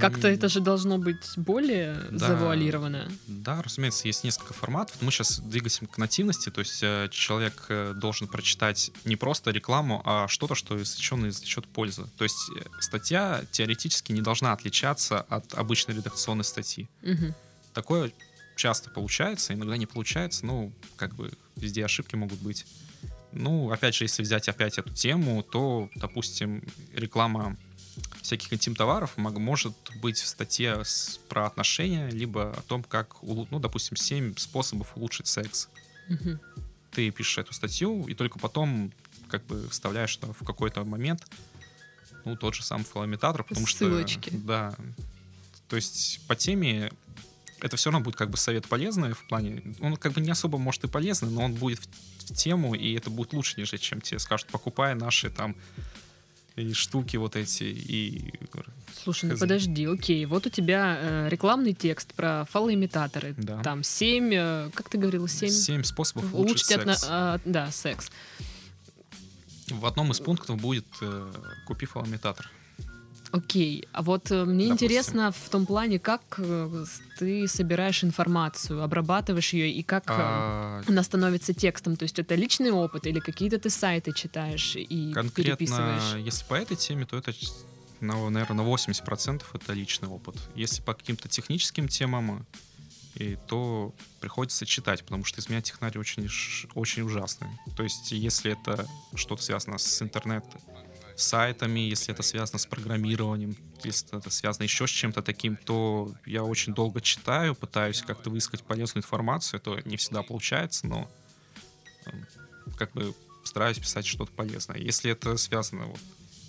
[SPEAKER 1] Как-то это же должно быть более
[SPEAKER 2] Да.
[SPEAKER 1] завуалировано.
[SPEAKER 2] Да, разумеется, есть несколько форматов. Мы сейчас двигаемся к нативности, то есть э, человек э, должен прочитать не просто рекламу, а что-то, что извлеченно извлечет пользу. То есть э, статья теоретически не должна отличаться от обычной редакционной статьи.
[SPEAKER 1] Мгм.
[SPEAKER 2] Такое часто получается, иногда не получается, ну, как бы везде ошибки могут быть. Ну, опять же, если взять опять эту тему, то, допустим, реклама всяких интим-товаров может быть в статье с- про отношения, либо о том, как, ну, допустим, 7 способов улучшить секс.
[SPEAKER 1] Мгм.
[SPEAKER 2] Ты пишешь эту статью, и только потом как бы вставляешь что в какой-то момент ну, тот же самый фалоимитатор, потому
[SPEAKER 1] Ссылочки.
[SPEAKER 2] что... Да. То есть по теме это все равно будет как бы совет полезный в плане... Он как бы не особо может и полезный, но он будет в, в тему, и это будет лучше, нежели чем тебе скажут, покупай наши там и штуки вот эти, и...
[SPEAKER 1] Слушай, ну подожди, окей, вот у тебя э, рекламный текст про фалоимитаторы.
[SPEAKER 2] Да.
[SPEAKER 1] Там семь, э, как ты говорил, семь...
[SPEAKER 2] Семь способов улучшить
[SPEAKER 1] Улучшить отно-
[SPEAKER 2] секс.
[SPEAKER 1] а, да, секс.
[SPEAKER 2] В одном из пунктов будет э, «Купи фалоимитатор».
[SPEAKER 1] Окей, а вот э, мне
[SPEAKER 2] Допустим.
[SPEAKER 1] интересно в том плане, как э, ты собираешь информацию, обрабатываешь ее и как э,
[SPEAKER 2] А,
[SPEAKER 1] она становится текстом. То есть это личный опыт или какие-то ты сайты читаешь и
[SPEAKER 2] Конкретно,
[SPEAKER 1] переписываешь.
[SPEAKER 2] если по этой теме, то это, ну, наверное, на 80% это личный опыт. Если по каким-то техническим темам, и то приходится читать, потому что из меня технарий очень, очень ужасный. То есть, если это что-то связано с интернет-сайтами, если это связано с программированием, если это связано еще с чем-то таким, то я очень долго читаю, пытаюсь как-то выискать полезную информацию. Это не всегда получается, но эм, как бы стараюсь писать что-то полезное. Если это связано вот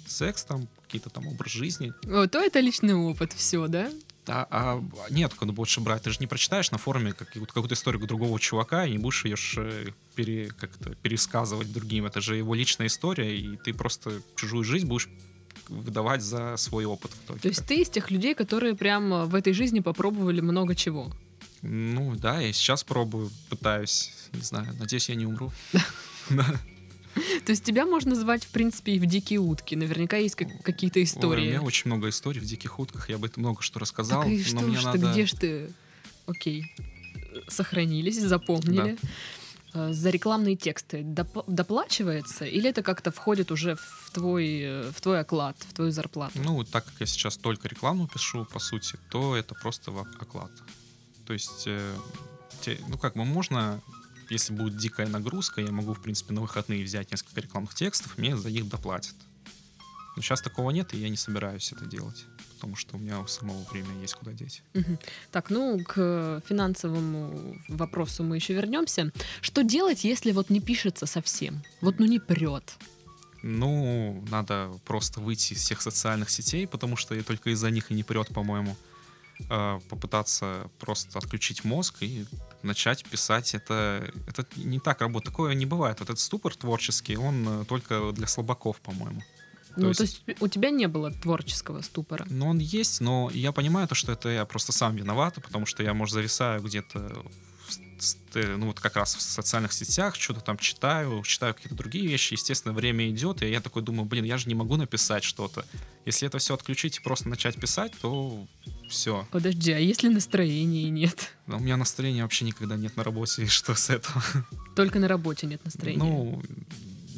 [SPEAKER 2] с сексом, какие-то там образ жизни,
[SPEAKER 1] О, то это личный опыт, все, да?
[SPEAKER 2] Да, а нет, куда больше брать. Ты же не прочитаешь на форуме как- какую-то историю другого чувака и не будешь ее э, пере, как-то пересказывать другим. Это же его личная история, и ты просто чужую жизнь будешь выдавать за свой опыт в итоге.
[SPEAKER 1] То есть ты из тех людей, которые прям э, в этой жизни попробовали много чего.
[SPEAKER 2] Ну да, я сейчас пробую, пытаюсь, не знаю, надеюсь, я не умру. Да.
[SPEAKER 1] То есть тебя можно звать, в принципе, и в дикие утки. Наверняка есть как- какие-то
[SPEAKER 2] Ой, у
[SPEAKER 1] истории.
[SPEAKER 2] меня очень много историй в диких утках, я бы это много что рассказал,
[SPEAKER 1] Так и
[SPEAKER 2] но
[SPEAKER 1] что
[SPEAKER 2] мне
[SPEAKER 1] ж
[SPEAKER 2] надо...
[SPEAKER 1] ты, где ж ты? Окей. Сохранились, запомнили. Э, За рекламные тексты доп- доплачивается или это как-то входит уже в твой, э, в твой оклад, в твою зарплату?
[SPEAKER 2] Ну, так как я сейчас только рекламу пишу, по сути, то это просто в оклад. То есть, э, ну, как бы можно, если будет дикая нагрузка, я могу, в принципе, на выходные взять несколько рекламных текстов, мне за них доплатят. Но сейчас такого нет, и я не собираюсь это делать, потому что у меня у самого время есть куда деть.
[SPEAKER 1] Так, ну, к финансовому вопросу мы еще вернемся. Что делать, если вот не пишется совсем? Вот ну не прет.
[SPEAKER 2] Ну, надо просто выйти из всех социальных сетей, потому что и только из-за них и не прет, по-моему. Э, Попытаться просто отключить мозг и начать писать. Это, это не так работает. Такое не бывает. Вот этот ступор творческий, он э, только для слабаков, по-моему.
[SPEAKER 1] ну,
[SPEAKER 2] есть-
[SPEAKER 1] то есть у тебя не было творческого ступора.
[SPEAKER 2] Но он есть, но я понимаю то, что это я просто сам виноват, потому что я, может, зависаю где-то ну вот как раз в социальных сетях, что-то там читаю, читаю какие-то другие вещи, естественно, время идет, и я такой думаю, блин, я же не могу написать что-то. Если это все отключить и просто начать писать, то все.
[SPEAKER 1] Подожди, а если настроения нет?
[SPEAKER 2] У меня настроения вообще никогда нет на работе, и что с этого?
[SPEAKER 1] Только на работе нет настроения.
[SPEAKER 2] Ну,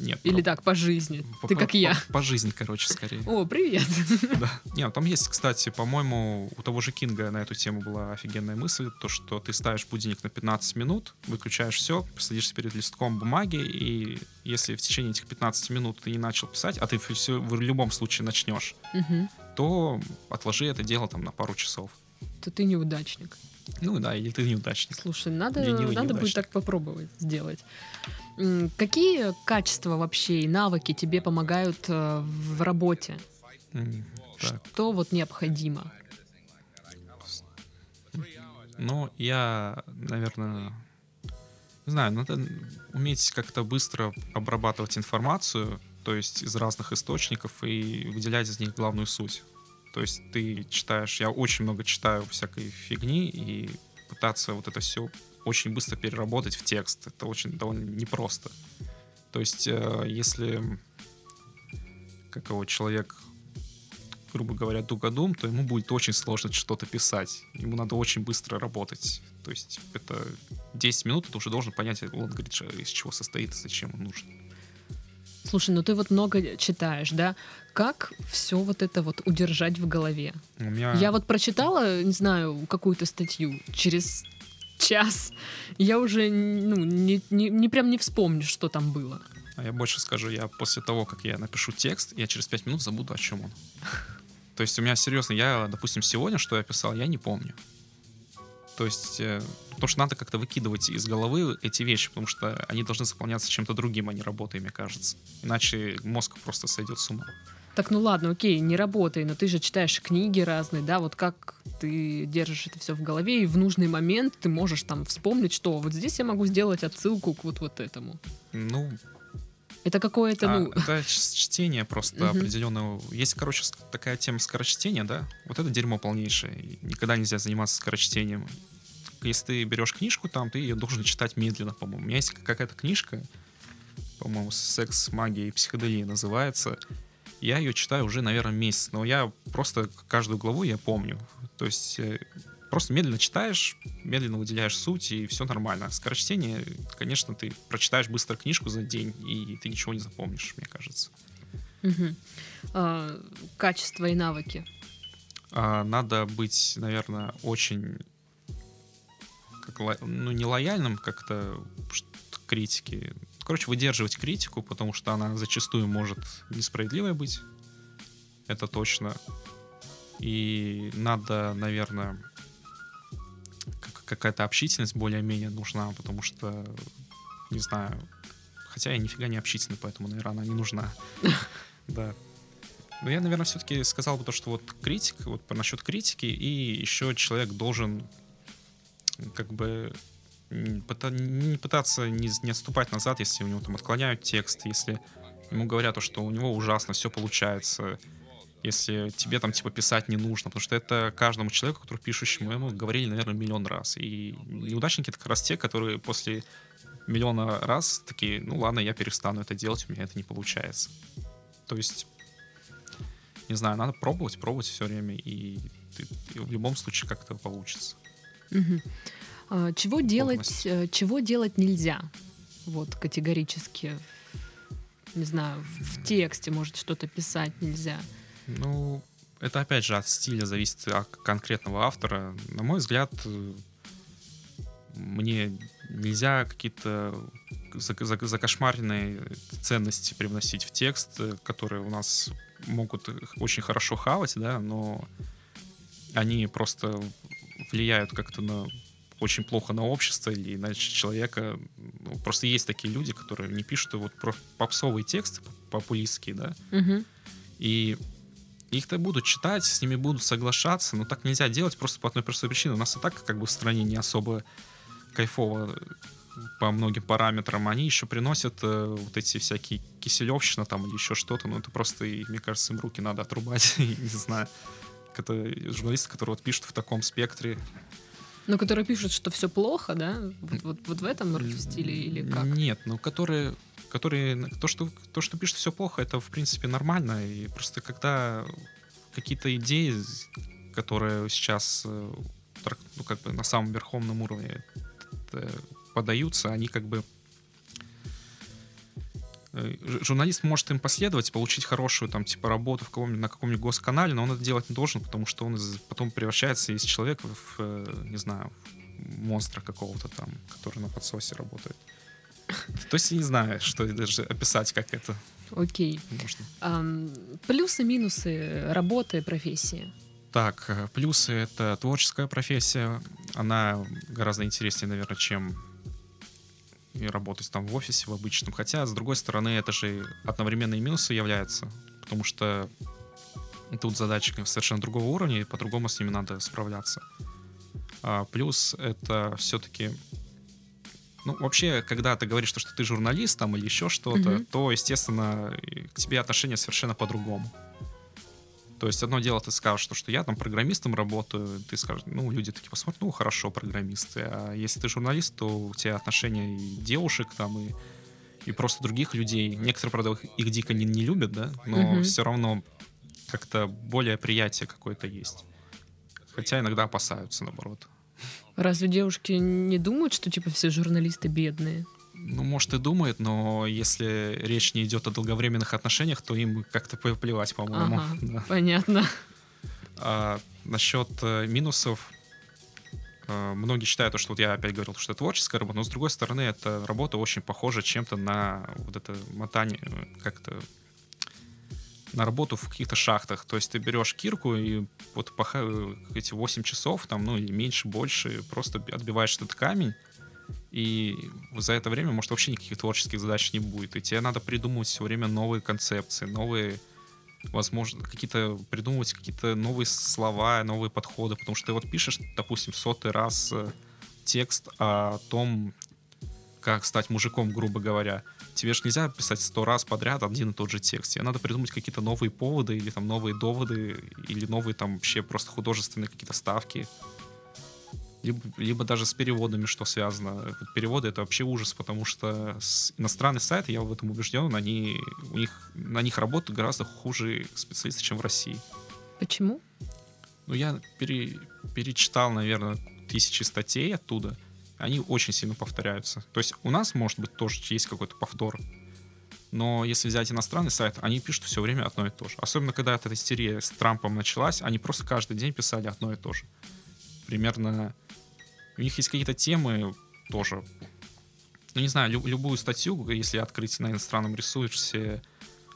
[SPEAKER 2] Нет.
[SPEAKER 1] Или так, по жизни.
[SPEAKER 2] по-
[SPEAKER 1] Ты
[SPEAKER 2] по-
[SPEAKER 1] как я.
[SPEAKER 2] По, по жизни, короче, скорее.
[SPEAKER 1] О, привет.
[SPEAKER 2] Да. Не, ну там есть, кстати, по-моему, у того же Кинга на эту тему была офигенная мысль, то, что ты ставишь будильник на 15 минут, выключаешь все, садишься перед листком бумаги, и если в течение этих 15 минут ты не начал писать, а ты все в любом случае начнешь,
[SPEAKER 1] Мгм.
[SPEAKER 2] то отложи это дело там на пару часов.
[SPEAKER 1] То ты неудачник.
[SPEAKER 2] Ну да, или ты неудачник.
[SPEAKER 1] Слушай, надо,
[SPEAKER 2] Ленивый
[SPEAKER 1] надо будет так попробовать сделать. Какие качества вообще и навыки тебе помогают э, в работе?
[SPEAKER 2] Так.
[SPEAKER 1] Что вот необходимо?
[SPEAKER 2] Ну, я, наверное, не знаю, надо уметь как-то быстро обрабатывать информацию, то есть из разных источников, и выделять из них главную суть. То есть ты читаешь, я очень много читаю всякой фигни, и пытаться вот это все очень быстро переработать в текст, это очень довольно непросто. То есть, э, если какого человек грубо говоря, тугодум, то ему будет очень сложно что-то писать. Ему надо очень быстро работать. То есть это 10 минут, ты уже должен понять, он говорит, из чего состоит, зачем он нужен.
[SPEAKER 1] Слушай, ну ты вот много читаешь, да? Как все вот это вот удержать в голове?
[SPEAKER 2] У меня...
[SPEAKER 1] Я вот прочитала, не знаю, какую-то статью через час, я уже ну, не, не, не прям не вспомню, что там было.
[SPEAKER 2] А я больше скажу, я после того, как я напишу текст, я через 5 минут забуду, о чем он. То есть у меня серьезно, я, допустим, сегодня, что я писал, я не помню. То есть, э, потому что надо как-то выкидывать из головы эти вещи, потому что они должны заполняться чем-то другим, а не работой, мне кажется. Иначе мозг просто сойдет с ума.
[SPEAKER 1] Так, ну ладно, окей, не работай, но ты же читаешь книги разные, да, вот как ты держишь это все в голове, и в нужный момент ты можешь там вспомнить, что вот здесь я могу сделать отсылку к вот, вот этому.
[SPEAKER 2] Ну,
[SPEAKER 1] Это какое-то,
[SPEAKER 2] а,
[SPEAKER 1] ну...
[SPEAKER 2] это чтение просто
[SPEAKER 1] Мгм.
[SPEAKER 2] определенного. Есть, короче, такая тема скорочтения, да? Вот это дерьмо полнейшее. Никогда нельзя заниматься скорочтением. Если ты берешь книжку там, ты ее должен читать медленно, по-моему. У меня есть какая-то книжка, по-моему, «Секс, магия и психоделия» называется. Я ее читаю уже, наверное, месяц, но я просто каждую главу я помню. То есть э, просто медленно читаешь, медленно выделяешь суть, и все нормально. Скорочтение, конечно, ты прочитаешь быстро книжку за день, и ты ничего не запомнишь, мне кажется.
[SPEAKER 1] А, качества и навыки.
[SPEAKER 2] А, надо быть, наверное, очень как, ну, не лояльным как-то к критике. Короче, выдерживать критику, потому что она зачастую может несправедливой быть. Это точно. И надо, наверное, как- какая-то общительность более-менее нужна, потому что, не знаю, хотя я нифига не общительный, поэтому, наверное, она не нужна. Да. Но я, наверное, все-таки сказал бы то, что вот критик, вот насчет критики, и еще человек должен как бы не пытаться не, не отступать назад, если у него там отклоняют текст, если ему говорят, то, что у него ужасно все получается, если тебе там типа писать не нужно, потому что это каждому человеку, который пишущему, ему говорили, наверное, миллион раз. И неудачники это как раз те, которые после миллиона раз такие, ну ладно, я перестану это делать, у меня это не получается. То есть, не знаю, надо пробовать, пробовать все время, и, ты- и в любом случае как-то получится.
[SPEAKER 1] Мгм. А, чего делать, э, чего делать нельзя? Вот категорически. Не знаю, в, тексте, может, что-то писать нельзя.
[SPEAKER 2] Ну, это опять же от стиля зависит от конкретного автора. На мой взгляд, э, мне нельзя какие-то зак- зак- закошмаренные ценности привносить в текст, э, которые у нас могут очень хорошо хавать, да, но они просто влияют как-то на очень плохо на общество или на человека. Ну, просто есть такие люди, которые не пишут вот попсовые тексты, популистские, да,
[SPEAKER 1] Мгм.
[SPEAKER 2] и их-то будут читать, с ними будут соглашаться, но так нельзя делать просто по одной простой причине. У нас и так как бы в стране не особо кайфово по многим параметрам. Они еще приносят э, вот эти всякие киселевщина там или еще что-то, но это просто, и, мне кажется, им руки надо отрубать, не знаю. Это журналисты, которые вот пишут в таком спектре.
[SPEAKER 1] Ну, которые пишут, что все плохо, да? Вот, вот, вот в этом стиле или как?
[SPEAKER 2] Нет, ну которые, которые то, что то, что пишут все плохо, это в принципе нормально. И просто когда какие-то идеи, которые сейчас э, ну, как бы на самом верховном уровне э, подаются, они как бы журналист может им последовать, получить хорошую там типа работу в каком на каком-нибудь госканале, но он это делать не должен, потому что он из, потом превращается из человека в, э, не знаю, монстра какого-то там, который на подсосе работает. То есть не знаю, что даже описать, как это.
[SPEAKER 1] Окей.
[SPEAKER 2] Можно.
[SPEAKER 1] Um, плюсы, минусы работы, профессии.
[SPEAKER 2] Так, э, плюсы — это творческая профессия. Она гораздо интереснее, наверное, чем и работать там в офисе, в обычном. Хотя, с другой стороны, это же одновременно и минусы являются, потому что тут задачи совершенно другого уровня, и по-другому с ними надо справляться. А плюс это все-таки ну, вообще, когда ты говоришь, что ты журналист там или еще что-то, mm-hmm. то, естественно, к тебе отношения совершенно по-другому. То есть одно дело, ты скажешь, что, что я там программистом работаю, ты скажешь, ну, люди такие посмотрят, ну, хорошо, программисты. А если ты журналист, то у тебя отношения и девушек там, и, и просто других людей. Некоторые, правда, их дико не, не любят, да, но mm-hmm. все равно как-то более приятие какое-то есть. Хотя иногда опасаются, наоборот.
[SPEAKER 1] Разве девушки не думают, что типа все журналисты бедные?
[SPEAKER 2] Ну, может, и думает, но если речь не идет о долговременных отношениях, то им как-то плевать, по-моему.
[SPEAKER 1] Ага, да. Понятно.
[SPEAKER 2] А, насчет э, минусов, э, многие считают, что вот я опять говорил, что это творческая работа, но с другой стороны, эта работа очень похожа чем-то на вот это мотание, э, как-то на работу в каких-то шахтах. То есть ты берешь кирку и вот эти 8 часов, там, ну, или меньше, больше, просто отбиваешь этот камень, и за это время, может, вообще никаких творческих задач не будет. И тебе надо придумывать все время новые концепции, новые, возможно, какие-то, придумывать какие-то новые слова, новые подходы, потому что ты вот пишешь, допустим, сотый раз э, текст о том, как стать мужиком, грубо говоря. Тебе же нельзя писать сто раз подряд один и тот же текст. Тебе надо придумать какие-то новые поводы или там новые доводы, или новые там вообще просто художественные какие-то ставки либо, либо даже с переводами, что связано. Переводы это вообще ужас, потому что иностранные сайты, я в этом убежден, они, у них, на них работают гораздо хуже специалисты, чем в России.
[SPEAKER 1] Почему?
[SPEAKER 2] Ну, я пере, перечитал, наверное, тысячи статей оттуда. Они очень сильно повторяются. То есть у нас, может быть, тоже есть какой-то повтор. Но если взять иностранный сайт, они пишут все время одно и то же. Особенно, когда эта истерия с Трампом началась, они просто каждый день писали одно и то же. Примерно у них есть какие-то темы тоже. Ну, не знаю, лю- любую статью, если открыть на иностранном ресурсе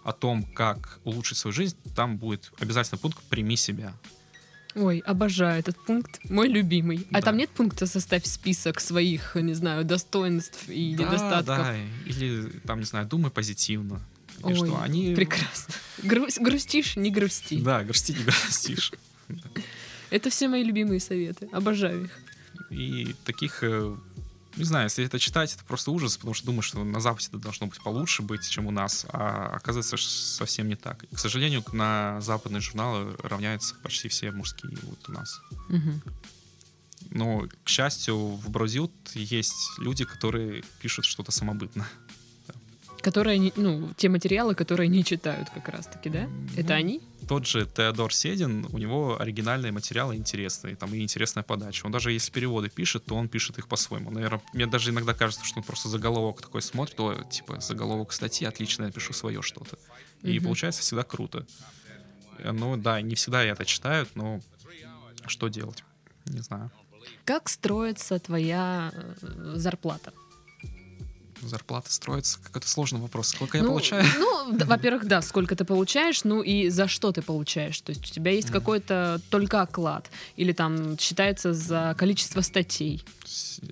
[SPEAKER 2] о том, как улучшить свою жизнь, там будет обязательно пункт «Прими себя».
[SPEAKER 1] Ой, обожаю этот пункт, мой любимый. А да. там нет пункта «Составь список своих, не знаю, достоинств и да, недостатков»?
[SPEAKER 2] Да, или там, не знаю, «Думай позитивно».
[SPEAKER 1] Ой, что они... прекрасно. Гру- грустишь, не грусти.
[SPEAKER 2] Да, грусти, не грустишь.
[SPEAKER 1] Это все мои любимые советы. Обожаю их.
[SPEAKER 2] И таких, э, не знаю, если это читать, это просто ужас, потому что думаешь, что на Западе это должно быть получше быть, чем у нас, а оказывается совсем не так. И, к сожалению, на западные журналы равняются почти все мужские вот у нас.
[SPEAKER 1] Угу.
[SPEAKER 2] Но, к счастью, в Бразил есть люди, которые пишут что-то самобытное.
[SPEAKER 1] Которые, ну, те материалы, которые не читают как раз-таки, да? Ну, это они?
[SPEAKER 2] Тот же Теодор Седин, у него оригинальные материалы интересные, там и интересная подача. Он даже если переводы пишет, то он пишет их по-своему. Наверное, мне даже иногда кажется, что он просто заголовок такой смотрит, то типа заголовок статьи, отлично, я пишу свое что-то. И mm-hmm. получается всегда круто. Ну да, не всегда это читают, но что делать? Не знаю.
[SPEAKER 1] Как строится твоя э, зарплата?
[SPEAKER 2] Зарплата строится? Какой-то сложный вопрос. Сколько ну, я получаю?
[SPEAKER 1] Ну, во-первых, да, сколько ты получаешь, ну и за что ты получаешь. То есть у тебя есть mm-hmm. какой-то только оклад, или там считается за количество статей.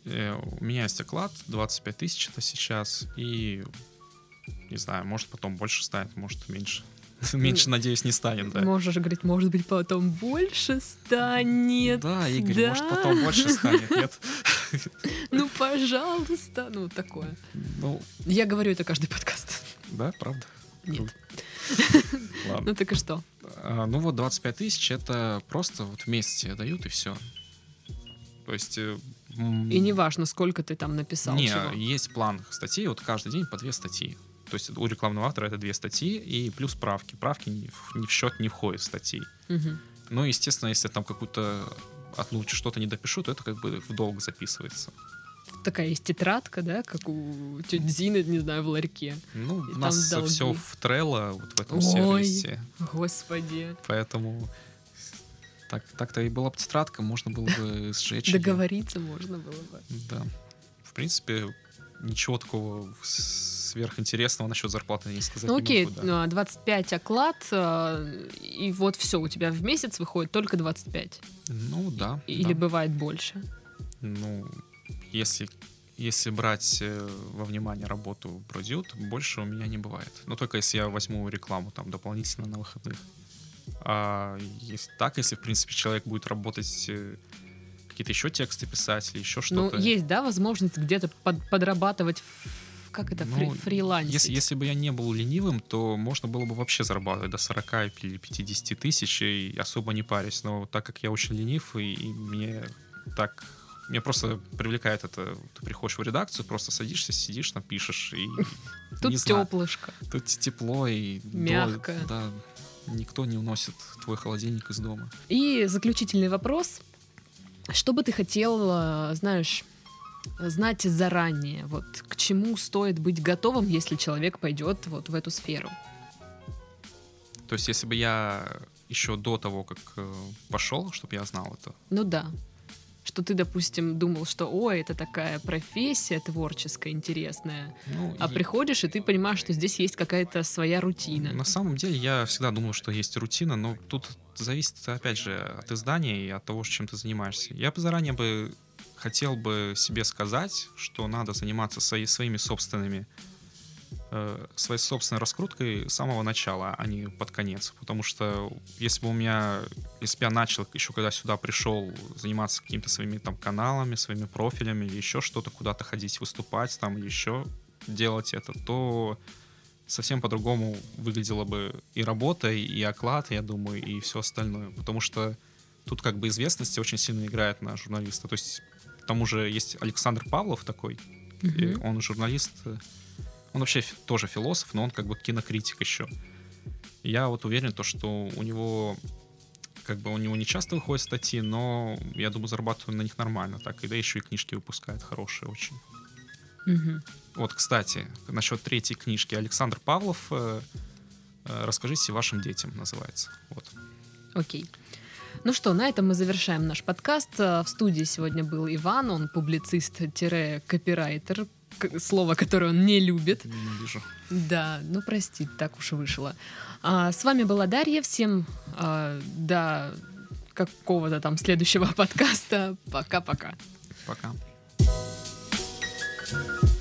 [SPEAKER 2] Э, у меня есть оклад, 25 тысяч это сейчас, и не знаю, может потом больше станет, может меньше. Меньше, надеюсь, не станет, да.
[SPEAKER 1] Можешь говорить, может быть, потом больше станет.
[SPEAKER 2] Да, Игорь, да? может, потом больше станет, нет?
[SPEAKER 1] Ну, пожалуйста. Ну, такое.
[SPEAKER 2] Ну,
[SPEAKER 1] Я говорю это каждый подкаст.
[SPEAKER 2] Да, правда?
[SPEAKER 1] Нет. Ладно. Ну, так и что?
[SPEAKER 2] А, ну, вот 25 тысяч — это просто вот в месяц тебе дают, и все. То есть... Э,
[SPEAKER 1] и не важно, сколько ты там написал
[SPEAKER 2] Не, чего. есть план статей, вот каждый день по две статьи. То есть у рекламного автора это две статьи и плюс правки. Правки ни в, ни в счет не входят в статьи.
[SPEAKER 1] Угу.
[SPEAKER 2] Ну, естественно, если там какую-то одну что-то не допишу, то это как бы в долг записывается.
[SPEAKER 1] такая есть тетрадка, да, как у тети Зины, не знаю, в ларьке.
[SPEAKER 2] Ну,
[SPEAKER 1] И
[SPEAKER 2] у нас
[SPEAKER 1] долги.
[SPEAKER 2] все в Trello, вот в этом
[SPEAKER 1] Ой.
[SPEAKER 2] сервисе.
[SPEAKER 1] Господи.
[SPEAKER 2] Поэтому так, так-то и была бы тетрадка, можно было бы сжечь.
[SPEAKER 1] Договориться можно было бы.
[SPEAKER 2] Да. В принципе, ничего такого сверхинтересного насчет зарплаты не сказать
[SPEAKER 1] Ну окей,
[SPEAKER 2] могу, да.
[SPEAKER 1] а, 25 оклад, а, и вот все, у тебя в месяц выходит только 25.
[SPEAKER 2] Ну да.
[SPEAKER 1] Или
[SPEAKER 2] да.
[SPEAKER 1] бывает больше.
[SPEAKER 2] Ну, если, если брать э, во внимание работу продют, больше у меня не бывает. Но только если я возьму рекламу там дополнительно на выходных. А если так, если, в принципе, человек будет работать, э, какие-то еще тексты писать или еще
[SPEAKER 1] Ну,
[SPEAKER 2] что-то.
[SPEAKER 1] есть, да, возможность где-то под- подрабатывать, как это, фри-
[SPEAKER 2] Ну,
[SPEAKER 1] фрилансить.
[SPEAKER 2] Если, если бы я не был ленивым, то можно было бы вообще зарабатывать до 40 или 50 тысяч и особо не парясь. Но так как я очень ленив, и, и мне так... Меня просто привлекает это. Ты приходишь в редакцию, просто садишься, сидишь, напишешь, и...
[SPEAKER 1] Тут теплышко.
[SPEAKER 2] Тут тепло и...
[SPEAKER 1] Мягко.
[SPEAKER 2] Да, никто не уносит твой холодильник из дома.
[SPEAKER 1] И заключительный вопрос. Что бы ты хотел, э, знаешь, знать заранее? Вот к чему стоит быть готовым, если человек пойдет вот в эту сферу?
[SPEAKER 2] То есть, если бы я еще до того, как э, пошел, чтобы я знал это,
[SPEAKER 1] Ну да. Что ты, допустим, думал, что ой, это такая профессия творческая, интересная.
[SPEAKER 2] ну,
[SPEAKER 1] А
[SPEAKER 2] и-
[SPEAKER 1] приходишь, и ты понимаешь, что здесь есть какая-то своя рутина.
[SPEAKER 2] На самом деле я всегда думал, что есть рутина, но тут зависит, опять же, от издания и от того, чем ты занимаешься. Я бы заранее бы хотел бы себе сказать, что надо заниматься свои, своими собственными э, своей собственной раскруткой с самого начала, а не под конец. Потому что если бы у меня, если бы я начал еще когда сюда пришел заниматься какими-то своими там каналами, своими профилями еще что-то, куда-то ходить, выступать, там еще делать это, то совсем по-другому выглядела бы и работа, и оклад, я думаю, и все остальное. Потому что тут как бы известность очень сильно играет на журналиста. То есть к тому же есть Александр Павлов такой,
[SPEAKER 1] Мгм.
[SPEAKER 2] он журналист, э, он вообще тоже философ, но он как бы кинокритик еще. Я вот уверен, то, что у него как бы у него не часто выходят статьи, но я думаю, зарабатывает на них нормально. Так, и да еще и книжки выпускает хорошие очень.
[SPEAKER 1] Мгм.
[SPEAKER 2] Вот, кстати, насчет третьей книжки. Александр Павлов э, э, «Расскажите вашим детям» называется. Вот.
[SPEAKER 1] Окей. Ну что, на этом мы завершаем наш подкаст. А, В студии сегодня был Иван, он публицист-копирайтер, слово, которое он не любит.
[SPEAKER 2] Ненавижу.
[SPEAKER 1] Да, ну прости, так уж вышло. А, с вами была Дарья. Всем а, до какого-то там следующего подкаста. Пока-пока.
[SPEAKER 2] Пока.
[SPEAKER 3] Thank